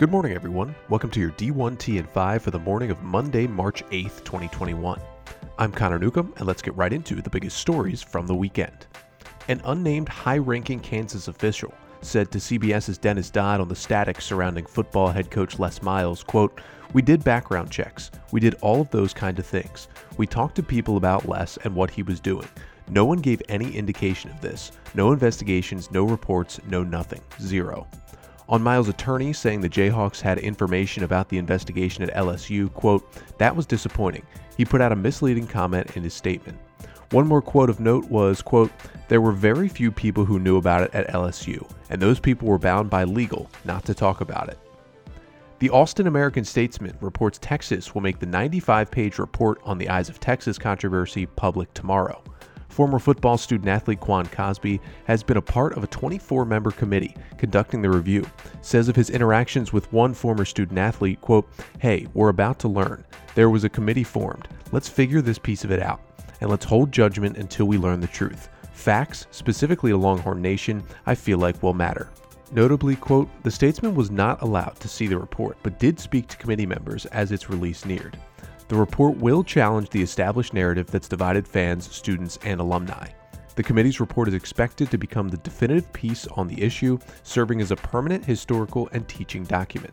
Good morning, everyone. Welcome to your D1T and 5 for the morning of Monday, March 8th, 2021. I'm Connor Newcomb, and let's get right into the biggest stories from the weekend. An unnamed high ranking Kansas official said to CBS's Dennis Dodd on the static surrounding football head coach Les Miles, quote, We did background checks. We did all of those kind of things. We talked to people about Les and what he was doing. No one gave any indication of this. No investigations, no reports, no nothing. Zero. On Miles' attorney saying the Jayhawks had information about the investigation at LSU, quote, that was disappointing. He put out a misleading comment in his statement. One more quote of note was, quote, there were very few people who knew about it at LSU, and those people were bound by legal not to talk about it. The Austin American Statesman reports Texas will make the 95 page report on the Eyes of Texas controversy public tomorrow. Former football student athlete Quan Cosby has been a part of a 24 member committee conducting the review. Says of his interactions with one former student athlete, quote, Hey, we're about to learn. There was a committee formed. Let's figure this piece of it out. And let's hold judgment until we learn the truth. Facts, specifically to Longhorn Nation, I feel like will matter. Notably, quote, the statesman was not allowed to see the report, but did speak to committee members as its release neared. The report will challenge the established narrative that's divided fans, students, and alumni. The committee's report is expected to become the definitive piece on the issue, serving as a permanent historical and teaching document.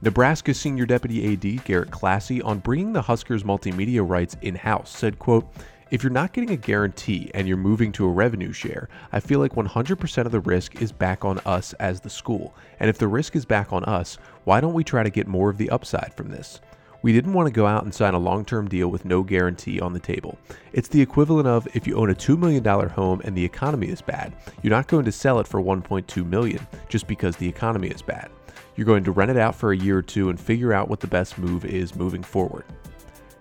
Nebraska Senior Deputy AD Garrett Klassy on bringing the Huskers multimedia rights in-house said, quote, if you're not getting a guarantee and you're moving to a revenue share, I feel like 100% of the risk is back on us as the school. And if the risk is back on us, why don't we try to get more of the upside from this? We didn't want to go out and sign a long term deal with no guarantee on the table. It's the equivalent of if you own a $2 million home and the economy is bad, you're not going to sell it for 1.2 million just because the economy is bad. You're going to rent it out for a year or two and figure out what the best move is moving forward.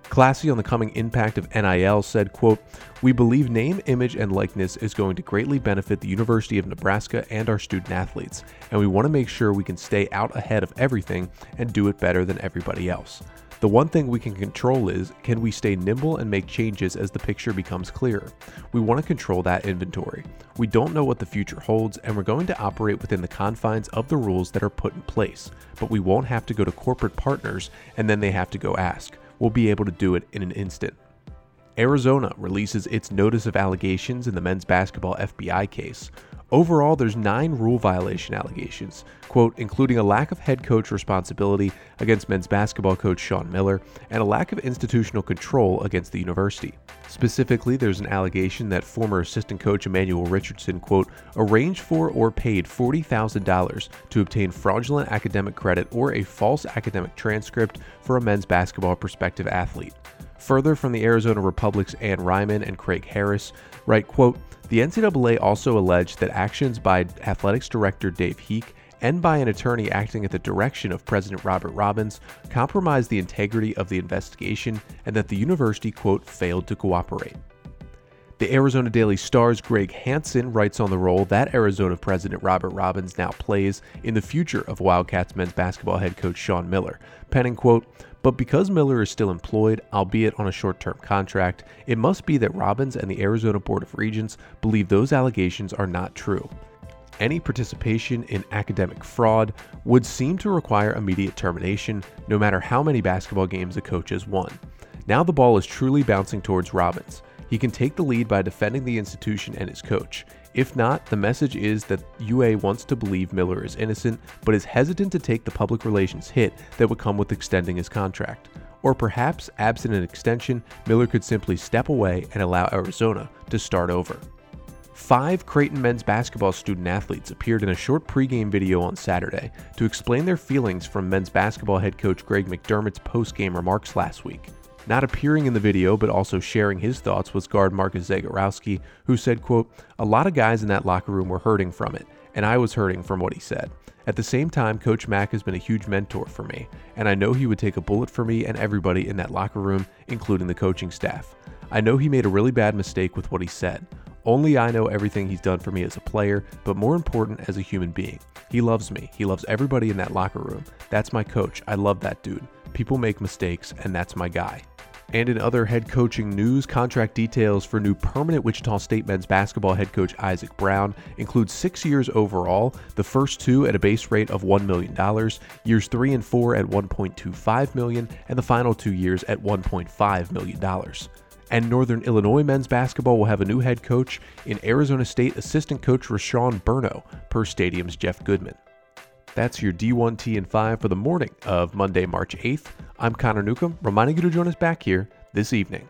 Klassy on the coming impact of NIL said, quote, We believe name, image, and likeness is going to greatly benefit the University of Nebraska and our student athletes, and we want to make sure we can stay out ahead of everything and do it better than everybody else. The one thing we can control is can we stay nimble and make changes as the picture becomes clearer? We want to control that inventory. We don't know what the future holds, and we're going to operate within the confines of the rules that are put in place, but we won't have to go to corporate partners and then they have to go ask. We'll be able to do it in an instant. Arizona releases its notice of allegations in the men's basketball FBI case. Overall, there's nine rule violation allegations, quote, including a lack of head coach responsibility against men's basketball coach Sean Miller and a lack of institutional control against the university. Specifically, there's an allegation that former assistant coach Emanuel Richardson, quote, arranged for or paid $40,000 to obtain fraudulent academic credit or a false academic transcript for a men's basketball prospective athlete. Further from the Arizona Republic's Anne Ryman and Craig Harris, write, quote, the NCAA also alleged that actions by athletics director Dave Heeke and by an attorney acting at the direction of President Robert Robbins compromised the integrity of the investigation and that the university, quote, failed to cooperate. The Arizona Daily Star's Greg Hansen writes on the role that Arizona President Robert Robbins now plays in the future of Wildcats men's basketball head coach Sean Miller, penning, quote, but because Miller is still employed, albeit on a short term contract, it must be that Robbins and the Arizona Board of Regents believe those allegations are not true. Any participation in academic fraud would seem to require immediate termination, no matter how many basketball games a coach has won. Now the ball is truly bouncing towards Robbins. He can take the lead by defending the institution and his coach. If not, the message is that UA wants to believe Miller is innocent, but is hesitant to take the public relations hit that would come with extending his contract. Or perhaps, absent an extension, Miller could simply step away and allow Arizona to start over. Five Creighton men's basketball student athletes appeared in a short pregame video on Saturday to explain their feelings from men's basketball head coach Greg McDermott's postgame remarks last week. Not appearing in the video, but also sharing his thoughts was guard Marcus Zegarowski, who said, quote, A lot of guys in that locker room were hurting from it, and I was hurting from what he said. At the same time, Coach Mack has been a huge mentor for me, and I know he would take a bullet for me and everybody in that locker room, including the coaching staff. I know he made a really bad mistake with what he said. Only I know everything he's done for me as a player, but more important as a human being. He loves me. He loves everybody in that locker room. That's my coach. I love that dude. People make mistakes, and that's my guy. And in other head coaching news, contract details for new permanent Wichita State men's basketball head coach Isaac Brown include six years overall, the first two at a base rate of $1 million, years three and four at 1.25 million, and the final two years at $1.5 million. And Northern Illinois men's basketball will have a new head coach in Arizona State assistant coach Rashon Burno, per Stadium's Jeff Goodman. That's your D1T and 5 for the morning of Monday, March 8th. I'm Connor Newcomb, reminding you to join us back here this evening.